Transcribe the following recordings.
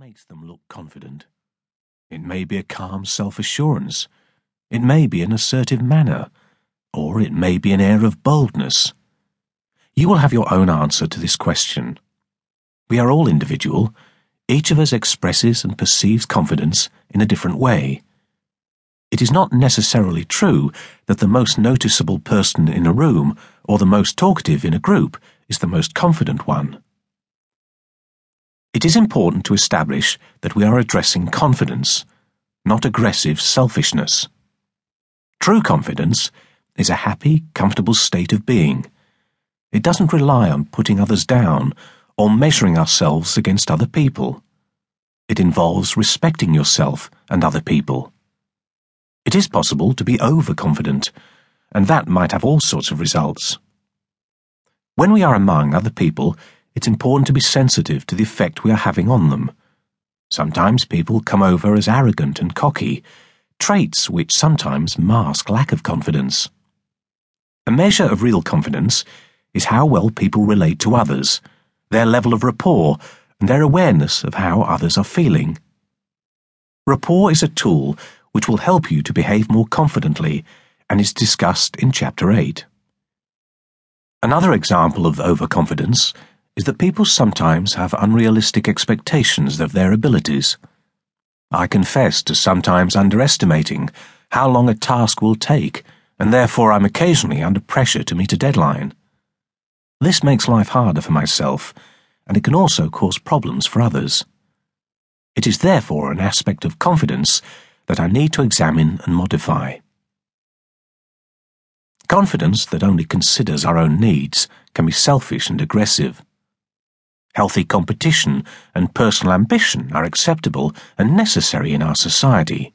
makes them look confident? It may be a calm self assurance, it may be an assertive manner, or it may be an air of boldness. You will have your own answer to this question. We are all individual. Each of us expresses and perceives confidence in a different way. It is not necessarily true that the most noticeable person in a room or the most talkative in a group is the most confident one. It is important to establish that we are addressing confidence, not aggressive selfishness. True confidence is a happy, comfortable state of being. It doesn't rely on putting others down or measuring ourselves against other people. It involves respecting yourself and other people. It is possible to be overconfident, and that might have all sorts of results. When we are among other people, it's important to be sensitive to the effect we are having on them. Sometimes people come over as arrogant and cocky, traits which sometimes mask lack of confidence. A measure of real confidence is how well people relate to others, their level of rapport, and their awareness of how others are feeling. Rapport is a tool which will help you to behave more confidently and is discussed in Chapter 8. Another example of overconfidence is that people sometimes have unrealistic expectations of their abilities. I confess to sometimes underestimating how long a task will take, and therefore I'm occasionally under pressure to meet a deadline. This makes life harder for myself, and it can also cause problems for others. It is therefore an aspect of confidence that I need to examine and modify. Confidence that only considers our own needs can be selfish and aggressive. Healthy competition and personal ambition are acceptable and necessary in our society.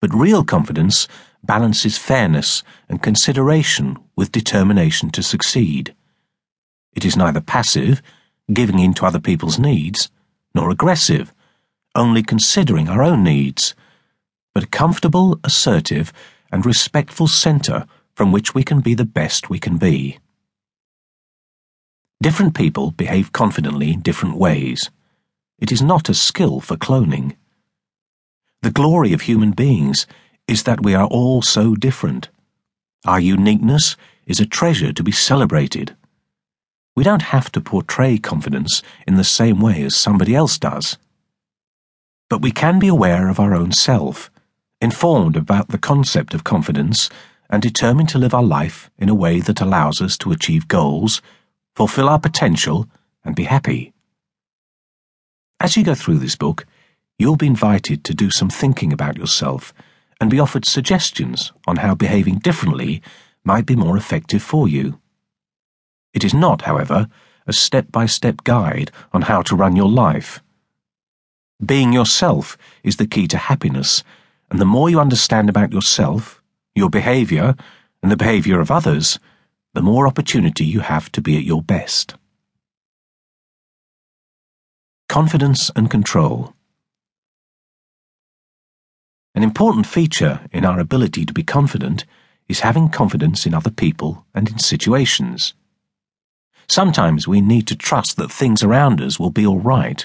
But real confidence balances fairness and consideration with determination to succeed. It is neither passive, giving in to other people's needs, nor aggressive, only considering our own needs, but a comfortable, assertive, and respectful centre from which we can be the best we can be. Different people behave confidently in different ways. It is not a skill for cloning. The glory of human beings is that we are all so different. Our uniqueness is a treasure to be celebrated. We don't have to portray confidence in the same way as somebody else does. But we can be aware of our own self, informed about the concept of confidence, and determined to live our life in a way that allows us to achieve goals fulfill our potential, and be happy. As you go through this book, you'll be invited to do some thinking about yourself and be offered suggestions on how behaving differently might be more effective for you. It is not, however, a step by step guide on how to run your life. Being yourself is the key to happiness, and the more you understand about yourself, your behavior, and the behavior of others, the more opportunity you have to be at your best. Confidence and control. An important feature in our ability to be confident is having confidence in other people and in situations. Sometimes we need to trust that things around us will be all right.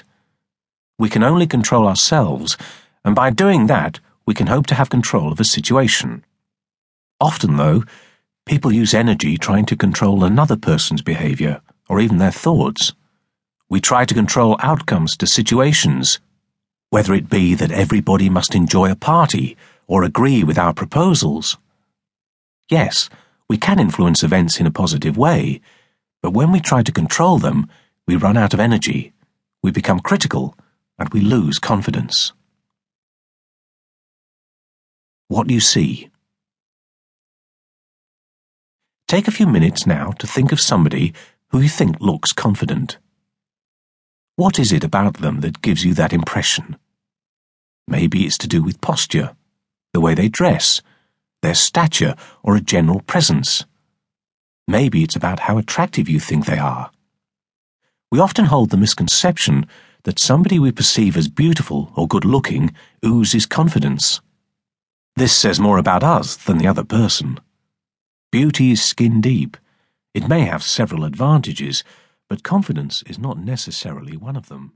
We can only control ourselves, and by doing that, we can hope to have control of a situation. Often, though, People use energy trying to control another person's behavior, or even their thoughts. We try to control outcomes to situations, whether it be that everybody must enjoy a party or agree with our proposals. Yes, we can influence events in a positive way, but when we try to control them, we run out of energy, we become critical, and we lose confidence. What you see? Take a few minutes now to think of somebody who you think looks confident. What is it about them that gives you that impression? Maybe it's to do with posture, the way they dress, their stature, or a general presence. Maybe it's about how attractive you think they are. We often hold the misconception that somebody we perceive as beautiful or good looking oozes confidence. This says more about us than the other person. Beauty is skin deep. It may have several advantages, but confidence is not necessarily one of them.